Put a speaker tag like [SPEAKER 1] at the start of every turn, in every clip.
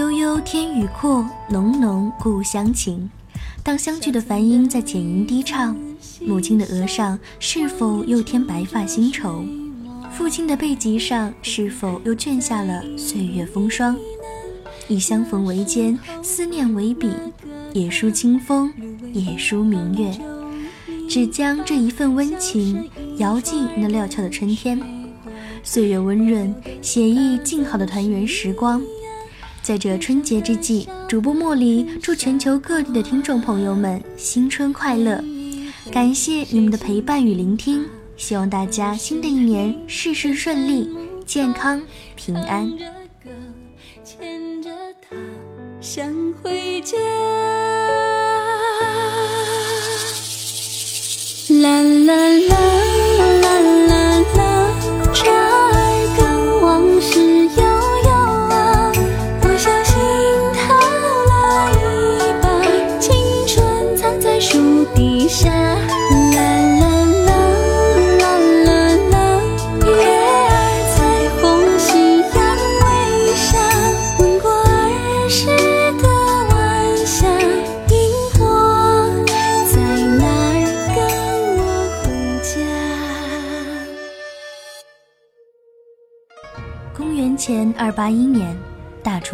[SPEAKER 1] 悠悠天宇阔，浓浓故乡情。当相聚的梵音在浅吟低唱，母亲的额上是否又添白发新愁？父亲的背脊上是否又卷下了岁月风霜？以相逢为笺，思念为笔，也书清风，也书明月。只将这一份温情遥寄那料峭的春天。岁月温润，写意静好的团圆时光。在这春节之际，主播茉莉祝全球各地的听众朋友们新春快乐！感谢你们的陪伴与聆听，希望大家新的一年事事顺利、健康平安。
[SPEAKER 2] 牵着他想回家。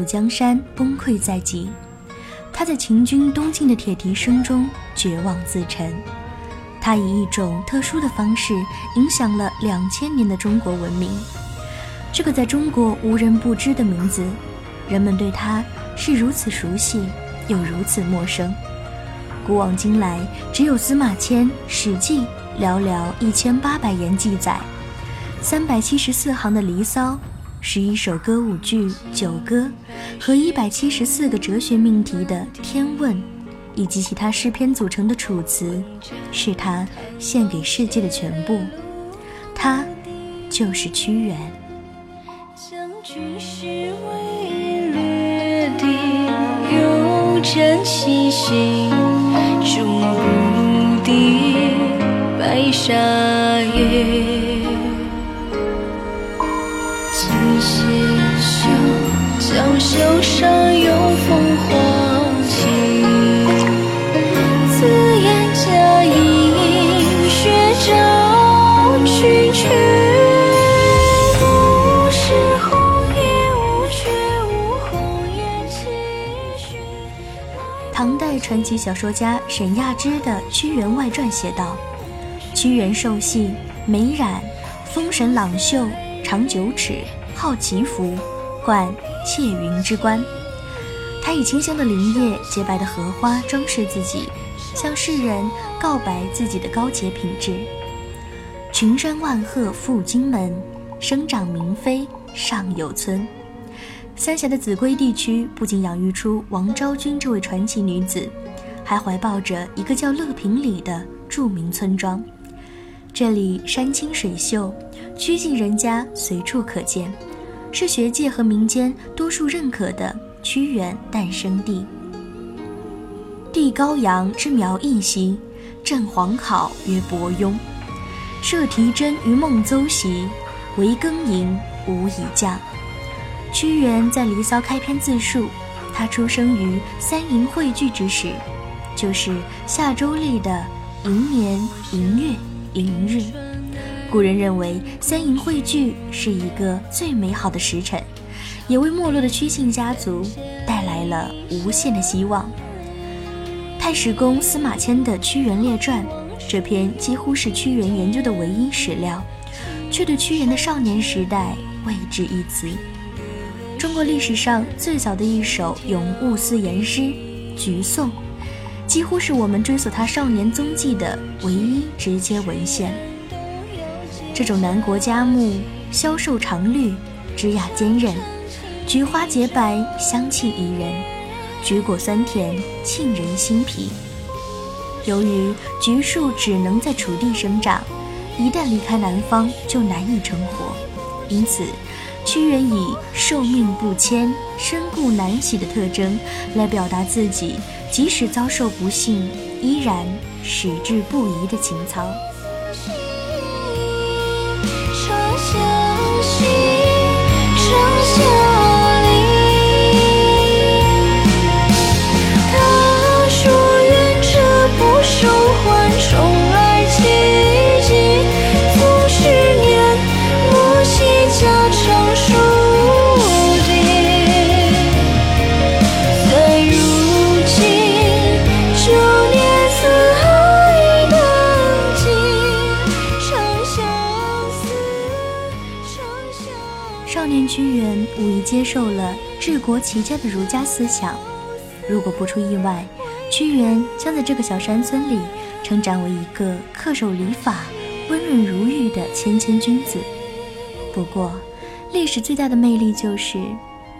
[SPEAKER 1] 江山崩溃在即，他在秦军东进的铁蹄声中绝望自沉。他以一种特殊的方式影响了两千年的中国文明。这个在中国无人不知的名字，人们对他是如此熟悉，又如此陌生。古往今来，只有司马迁《史记》寥寥一千八百言记载，三百七十四行的《离骚》，十一首歌舞剧《九歌》，和一百七十四个哲学命题的《天问》，以及其他诗篇组成的《楚辞》，是他献给世界的全部。他就是屈原。
[SPEAKER 2] 将军是为掠地，有真细心，终不敌白沙野。袖上有凤凰旗。自言假意，学照去去。无是红叶无却无红叶期许。
[SPEAKER 1] 唐代传奇小说家沈亚之的《屈原外传》写道：“屈原瘦细，眉染，风神朗秀，长九尺，好祈福，冠窃云之冠。他以清香的林叶、洁白的荷花装饰自己，向世人告白自己的高洁品质。群山万壑赴荆门，生长明妃尚有村。三峡的秭归地区不仅养育出王昭君这位传奇女子，还怀抱着一个叫乐平里的著名村庄。这里山清水秀，曲径人家随处可见，是学界和民间多数认可的屈原诞生地。帝高阳之苗裔兮，镇黄考曰伯庸。设提真于孟邹兮，惟庚寅无以降。屈原在《离骚》开篇自述，他出生于三寅汇聚之时，就是夏周历的寅年寅月寅日。古人认为三寅汇聚是一个最美好的时辰，也为没落的屈姓家族带来了无限的希望。太史公司马迁的《屈原列传》，这篇几乎是屈原研究的唯一史料，却对屈原的少年时代未置一词。中国历史上最早的一首咏物思言诗《橘颂》，几乎是我们追溯他少年踪迹的唯一直接文献。这种南国佳木，消瘦长绿，枝桠坚韧，菊花洁白，香气宜人，橘果酸甜，沁人心脾。由于橘树只能在楚地生长，一旦离开南方就难以成活，因此。屈原以寿命不迁、身故难徙的特征来表达自己，即使遭受不幸，依然矢志不移的情操。接受了治国齐家的儒家思想，如果不出意外，屈原将在这个小山村里成长为一个恪守礼法、温润如玉的谦谦君子。不过，历史最大的魅力就是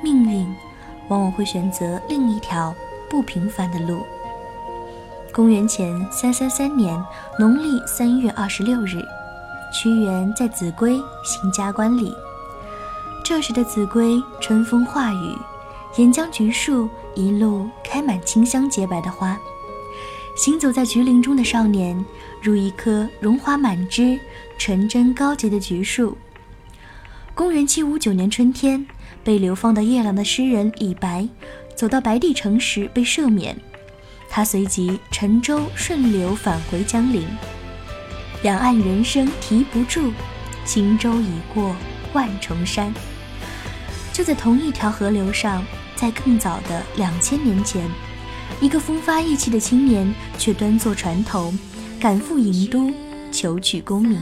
[SPEAKER 1] 命运往往会选择另一条不平凡的路。公元前三三三年农历三月二十六日，屈原在秭归行加冠礼。这时的子规春风化雨，沿江橘树一路开满清香洁白的花。行走在橘林中的少年，如一棵荣华满枝、纯真高洁的橘树。公元七五九年春天，被流放到夜郎的诗人李白，走到白帝城时被赦免，他随即乘舟顺流返回江陵。两岸猿声啼不住，轻舟已过万重山。就在同一条河流上，在更早的两千年前，一个风发意气的青年却端坐船头，赶赴郢都求取功名。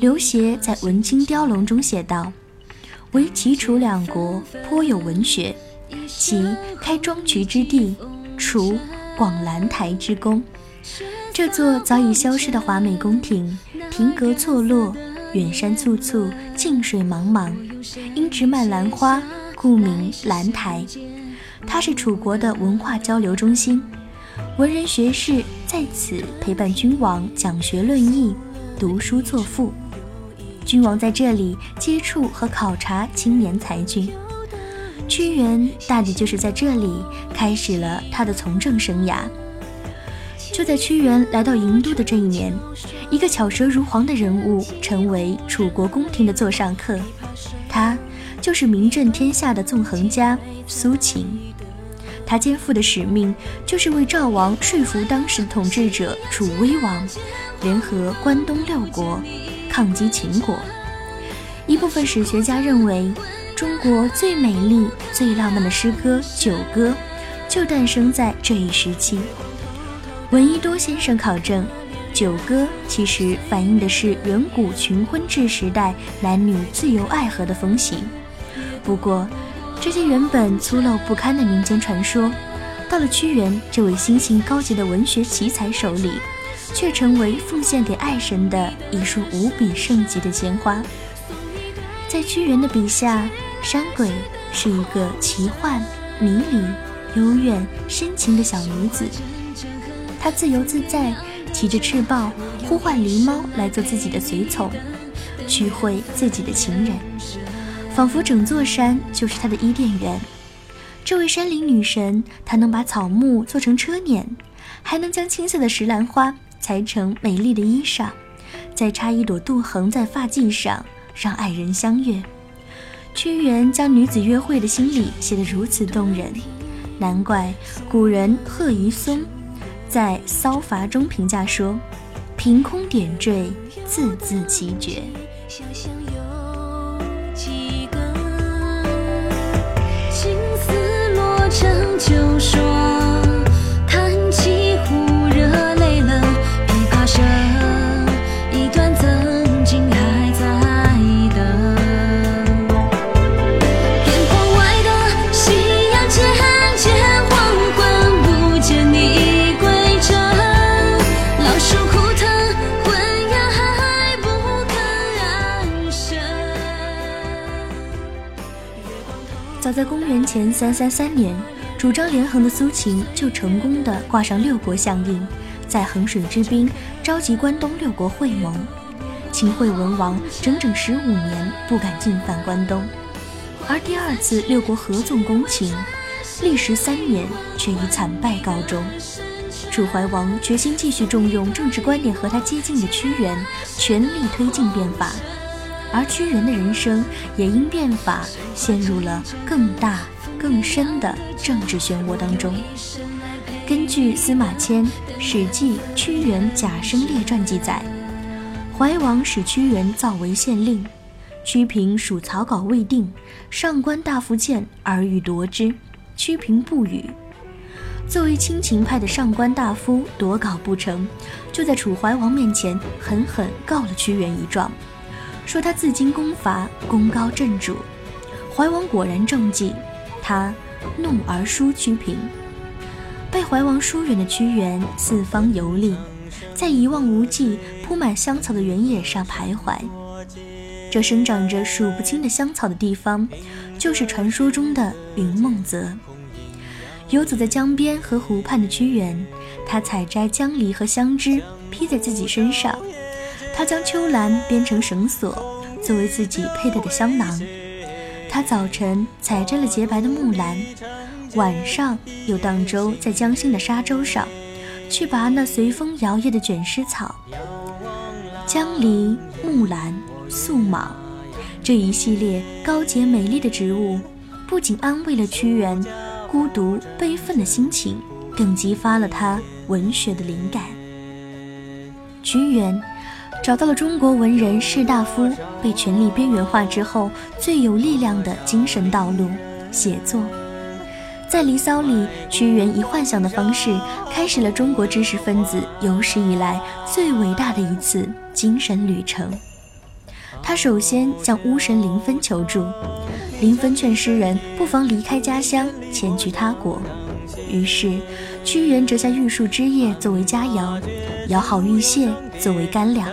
[SPEAKER 1] 刘勰在《文经雕龙》中写道：“唯齐楚两国颇有文学，齐开庄渠之地，楚广兰台之功。”这座早已消失的华美宫廷，亭阁错落，远山簇簇，近水茫茫。因植满兰花，故名兰台。它是楚国的文化交流中心，文人学士在此陪伴君王讲学论艺、读书作赋。君王在这里接触和考察青年才俊。屈原大抵就是在这里开始了他的从政生涯。就在屈原来到郢都的这一年，一个巧舌如簧的人物成为楚国宫廷的座上客。他就是名震天下的纵横家苏秦，他肩负的使命就是为赵王说服当时的统治者楚威王，联合关东六国抗击秦国。一部分史学家认为，中国最美丽、最浪漫的诗歌《九歌》就诞生在这一时期。闻一多先生考证。《九歌》其实反映的是远古群婚制时代男女自由爱河的风行。不过，这些原本粗陋不堪的民间传说，到了屈原这位心性高洁的文学奇才手里，却成为奉献给爱神的一束无比圣洁的鲜花。在屈原的笔下，山鬼、是一个奇幻、迷离、幽怨、深情的小女子。她自由自在，骑着赤豹，呼唤狸猫来做自己的随从，去会自己的情人，仿佛整座山就是她的伊甸园。这位山林女神，她能把草木做成车辇，还能将青色的石兰花裁成美丽的衣裳，再插一朵杜衡在发髻上，让爱人相悦。屈原将女子约会的心理写得如此动人，难怪古人贺谒松在《骚伐》中评价说：“凭空点缀，字字奇绝。”
[SPEAKER 2] 青丝落成就
[SPEAKER 1] 霜，在公元前三三三年，主张连横的苏秦就成功的挂上六国相印，在衡水之滨召集关东六国会盟。秦惠文王整整十五年不敢进犯关东，而第二次六国合纵攻秦，历时三年却以惨败告终。楚怀王决心继续重用政治观点和他接近的屈原，全力推进变法，而屈原的人生也因变法陷入了更大。更深的政治漩涡当中。根据司马迁《史记·屈原贾生列传》记载，怀王使屈原造为县令，屈平属草稿未定，上官大夫见而欲夺之，屈平不与。作为亲秦派的上官大夫夺稿不成，就在楚怀王面前狠狠告了屈原一状，说他自经攻伐，功高震主。怀王果然中计。他怒而疏屈平，被怀王疏远的屈原四方游历，在一望无际、铺满香草的原野上徘徊。这生长着数不清的香草的地方，就是传说中的云梦泽。游走在江边和湖畔的屈原，他采摘江梨和香枝披在自己身上，他将秋兰编成绳索，作为自己佩戴的香囊。他早晨采摘了洁白的木兰，晚上又荡舟在江心的沙洲上，去拔那随风摇曳的卷丝草。江梨、木兰、素莽，这一系列高洁美丽的植物，不仅安慰了屈原孤独悲愤的心情，更激发了他文学的灵感。屈原。找到了中国文人士大夫被权力边缘化之后最有力量的精神道路——写作。在《离骚》里，屈原以幻想的方式开始了中国知识分子有史以来最伟大的一次精神旅程。他首先向巫神林芬求助，林芬劝诗人不妨离开家乡，前去他国。于是，屈原折下玉树枝叶作为佳肴，舀好玉屑作为干粮。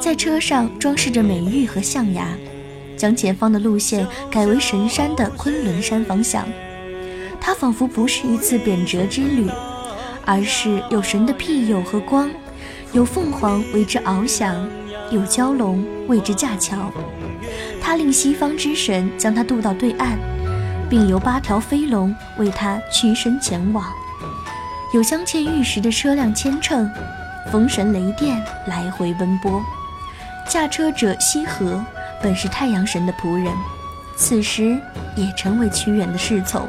[SPEAKER 1] 在车上装饰着美玉和象牙，将前方的路线改为神山的昆仑山方向。它仿佛不是一次贬谪之旅，而是有神的庇佑和光，有凤凰为之翱翔，有蛟龙为之架桥。他令西方之神将他渡到对岸，并由八条飞龙为他驱身前往。有镶嵌玉石的车辆牵乘，风神雷电来回奔波。驾车者羲和本是太阳神的仆人，此时也成为屈原的侍从。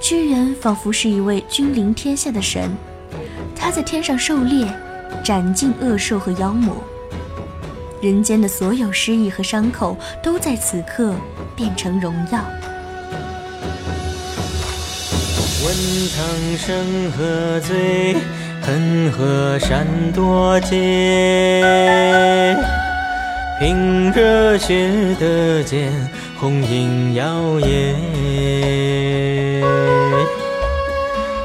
[SPEAKER 1] 屈原仿佛是一位君临天下的神，他在天上狩猎，斩尽恶兽和妖魔。人间的所有失意和伤口，都在此刻变成荣耀。
[SPEAKER 3] 问苍生何罪？恨河山多劫，凭热血的剑，红缨摇曳。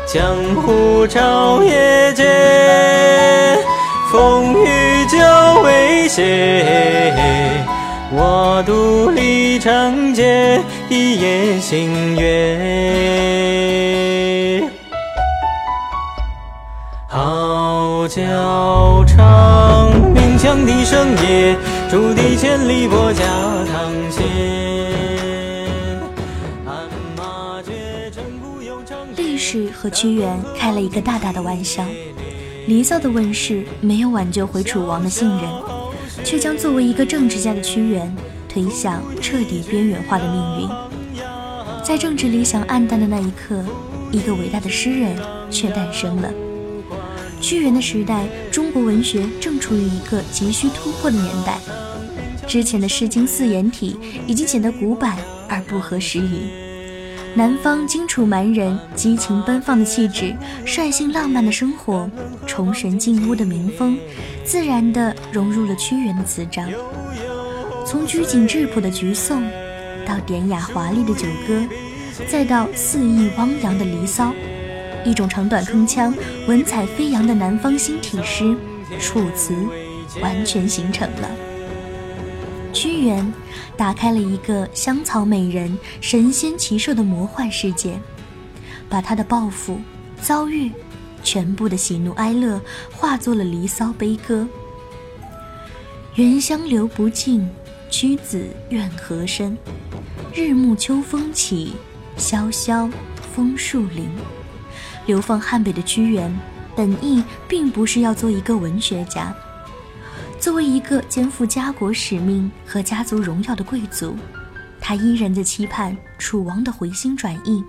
[SPEAKER 3] 江湖朝野间，风雨就未歇。我独立长剑，
[SPEAKER 4] 一夜星月。号角长，鸣枪笛声夜，竹笛千里拨家堂前。
[SPEAKER 1] 历史和屈原开了一个大大的玩笑，《离骚》的问世没有挽救回楚王的信任，却将作为一个政治家的屈原推向彻底边缘化的命运。在政治理想黯淡的那一刻，一个伟大的诗人却诞生了。屈原的时代，中国文学正处于一个急需突破的年代。之前的《诗经》四言体已经显得古板而不合时宜。南方荆楚蛮人激情奔放的气质、率性浪漫的生活、崇神敬巫的民风，自然地融入了屈原的词章。从拘谨质朴的《橘颂》，到典雅华丽的《九歌》，再到肆意汪洋的《离骚》。一种长短铿锵、文采飞扬的南方新体诗《楚辞》完全形成了。屈原打开了一个香草美人、神仙奇兽的魔幻世界，把他的抱负、遭遇、全部的喜怒哀乐化作了《离骚》悲歌。原香流不尽，屈子怨何生？日暮秋风起，萧萧枫树林。流放汉北的屈原，本意并不是要做一个文学家。作为一个肩负家国使命和家族荣耀的贵族，他依然在期盼楚王的回心转意，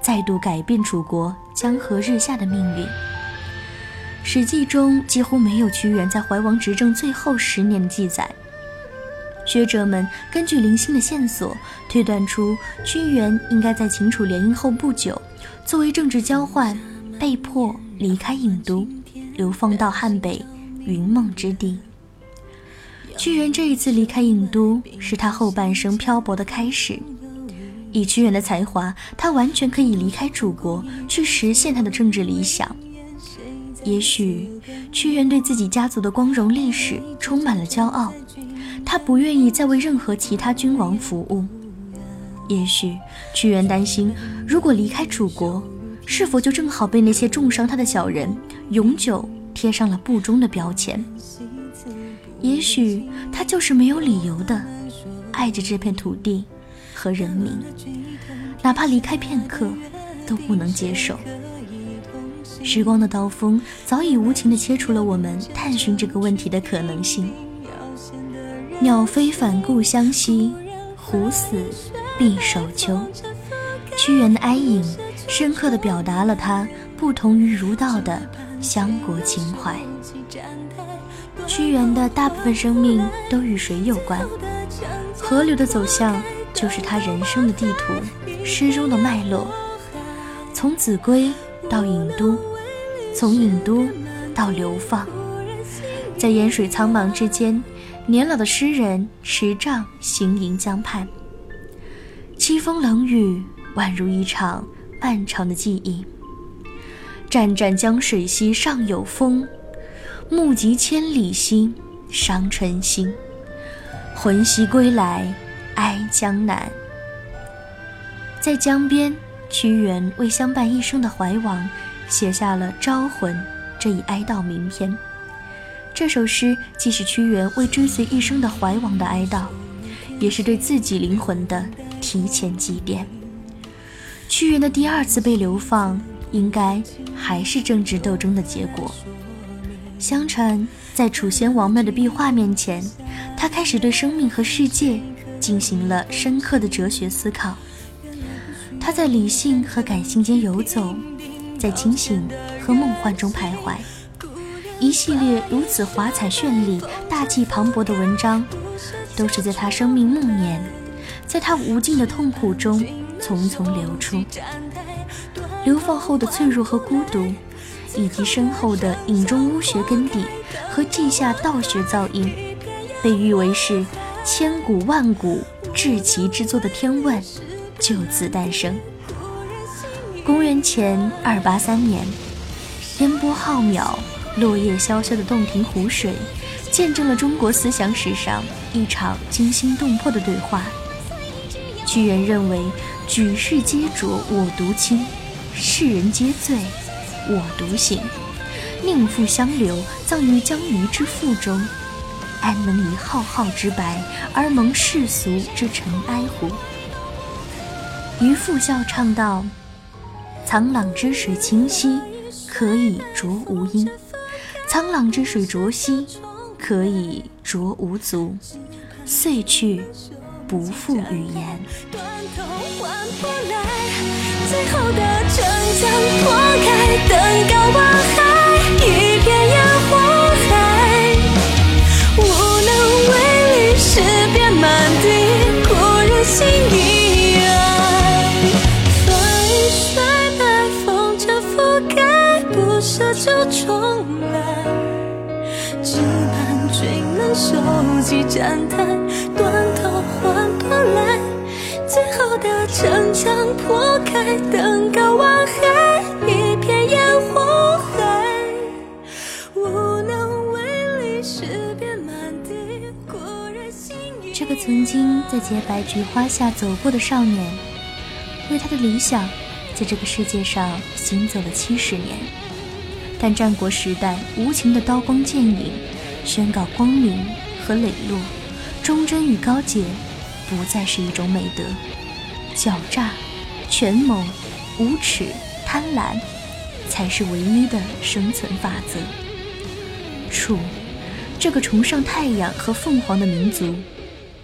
[SPEAKER 1] 再度改变楚国江河日下的命运。《史记》中几乎没有屈原在怀王执政最后十年的记载。学者们根据零星的线索推断出，屈原应该在秦楚联姻后不久。作为政治交换，被迫离开郢都，流放到汉北云梦之地。屈原这一次离开郢都，是他后半生漂泊的开始。以屈原的才华，他完全可以离开楚国，去实现他的政治理想。也许，屈原对自己家族的光荣历史充满了骄傲，他不愿意再为任何其他君王服务。也许屈原担心，如果离开楚国，是否就正好被那些重伤他的小人永久贴上了不忠的标签？也许他就是没有理由的爱着这片土地和人民，哪怕离开片刻都不能接受。时光的刀锋早已无情地切除了我们探寻这个问题的可能性。鸟飞返故乡兮，虎死。必守丘。屈原的哀吟，深刻地表达了他不同于儒道的乡国情怀。屈原的大部分生命都与水有关，河流的走向就是他人生的地图，诗中的脉络。从秭归到郢都，从郢都到流放，在烟水苍茫之间，年老的诗人持杖行吟江畔。凄风冷雨，宛如一场漫长的记忆。湛湛江水兮上有风，目及千里兮伤春心。魂兮归来，哀江南。在江边，屈原为相伴一生的怀王写下了《招魂》这一哀悼名篇。这首诗既是屈原为追随一生的怀王的哀悼，也是对自己灵魂的。提前祭奠。屈原的第二次被流放，应该还是政治斗争的结果。相传，在楚先王庙的壁画面前，他开始对生命和世界进行了深刻的哲学思考。他在理性和感性间游走，在清醒和梦幻中徘徊。一系列如此华彩绚丽、大气磅礴的文章，都是在他生命暮年。在他无尽的痛苦中匆匆流出，流放后的脆弱和孤独，以及深厚的隐中巫学根底和稷下道学造诣，被誉为是千古万古至奇之作的《天问》，就此诞生。公元前二八三年，烟波浩渺、落叶萧萧的洞庭湖水，见证了中国思想史上一场惊心动魄的对话。屈原认为举世皆浊我独清，世人皆醉我独醒。宁负相留，葬于江鱼之腹中，安能以浩浩之白而蒙世俗之尘埃乎？渔父笑唱道：“沧浪之水清兮，可以濯吾缨；沧浪之水浊兮，可以濯吾足。碎去，不复语言。”
[SPEAKER 2] 断头换不来，最后的城墙破开，登高望海。就重来。只盼君能收集站台，断头换不来。最后的城墙破开，登高望海，一片烟火海。无能为力，尸遍满地，果然心
[SPEAKER 1] 这个曾经在洁白菊花下走过的少年，为他的理想，在这个世界上行走了七十年。但战国时代无情的刀光剑影，宣告光明和磊落，忠贞与高洁，不再是一种美德。狡诈、权谋、无耻、贪婪，才是唯一的生存法则。楚，这个崇尚太阳和凤凰的民族。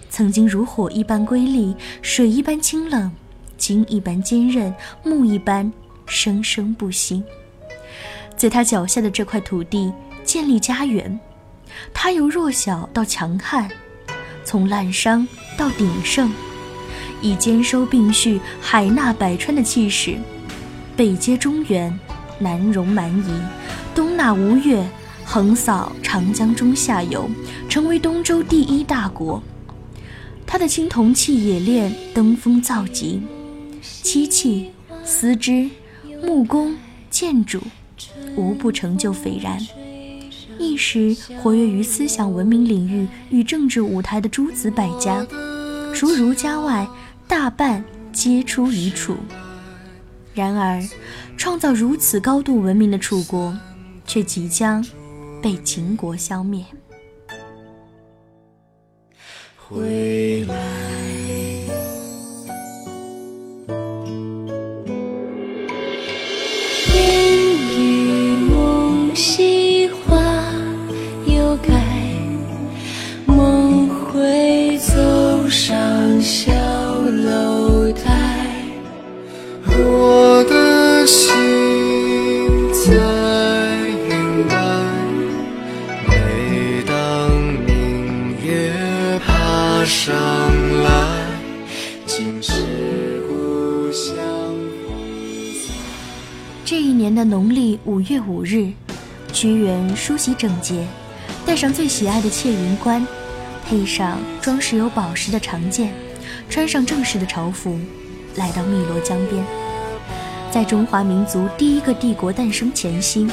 [SPEAKER 1] 曾经如火一般瑰丽，水一般清冷，金一般坚韧，木一般生生不息。在他脚下的这块土地建立家园，他由弱小到强悍，从滥觞到鼎盛，以兼收并蓄、海纳百川的气势，北接中原，南容蛮夷，东纳吴越，横扫长江中下游，成为东周第一大国。他的青铜器冶炼登峰造极，漆器、丝织、木工、建筑，无不成就斐然。一时活跃于思想文明领域与政治舞台的诸子百家，除儒家外，大半皆出于楚。然而，创造如此高度文明的楚国，却即将被秦国消灭。
[SPEAKER 3] 回来。
[SPEAKER 2] 小楼台。
[SPEAKER 3] 我的心在云外，每当明月爬上来，尽是故乡。
[SPEAKER 1] 这一年的农历五月五日，屈原梳洗整洁，戴上最喜爱的窃云冠，配上装饰有宝石的长剑，穿上正式的朝服，来到汨罗江边。在中华民族第一个帝国诞生前夕，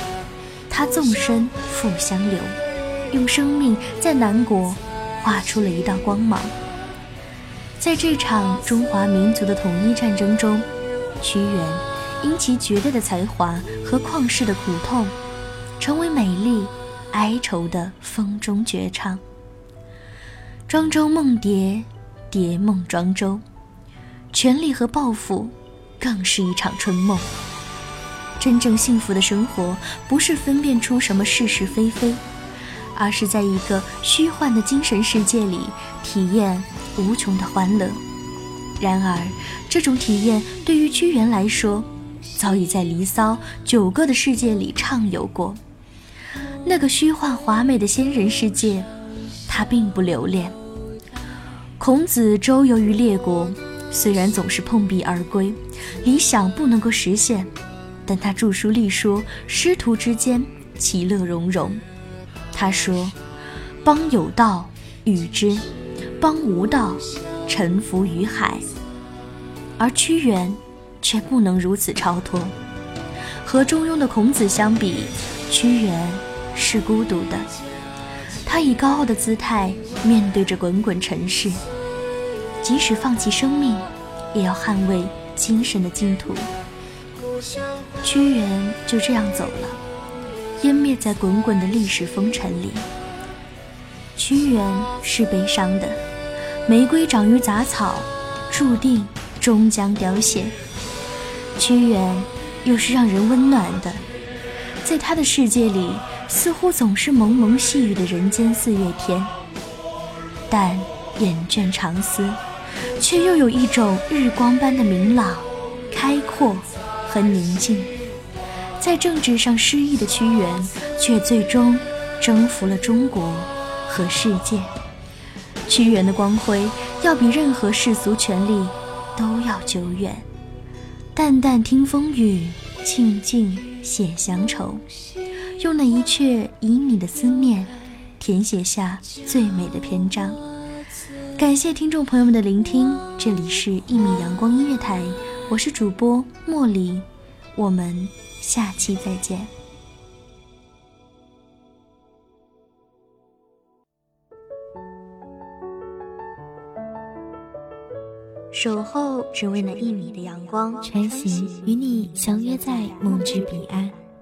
[SPEAKER 1] 他纵身赴湘流，用生命在南国画出了一道光芒。在这场中华民族的统一战争中，屈原因其绝对的才华和旷世的苦痛，成为美丽哀愁的风中绝唱。庄周梦蝶，蝶梦庄周，权力和抱负。更是一场春梦。真正幸福的生活，不是分辨出什么是是非非，而是在一个虚幻的精神世界里体验无穷的欢乐。然而，这种体验对于屈原来说，早已在《离骚》九歌的世界里畅游过。那个虚幻华美的仙人世界，他并不留恋。孔子周游于列国。虽然总是碰壁而归，理想不能够实现，但他著书立说，师徒之间其乐融融。他说：“邦有道，与之；邦无道，臣服于海。”而屈原却不能如此超脱。和中庸的孔子相比，屈原是孤独的。他以高傲的姿态面对着滚滚尘世。即使放弃生命，也要捍卫精神的净土。屈原就这样走了，湮灭在滚滚的历史风尘里。屈原是悲伤的，玫瑰长于杂草，注定终将凋谢。屈原又是让人温暖的，在他的世界里，似乎总是蒙蒙细雨的人间四月天。但厌倦长思，却又有一种日光般的明朗、开阔和宁静。在政治上失意的屈原，却最终征服了中国。和世界，屈原的光辉要比任何世俗权力都要久远。淡淡听风雨，静静写乡愁，用那一阙以你的思念，填写下最美的篇章。感谢听众朋友们的聆听，这里是《一米阳光音乐台》，我是主播茉莉，我们下期再见。守候只为那一米的阳光，
[SPEAKER 5] 穿行与你相约在梦之彼岸。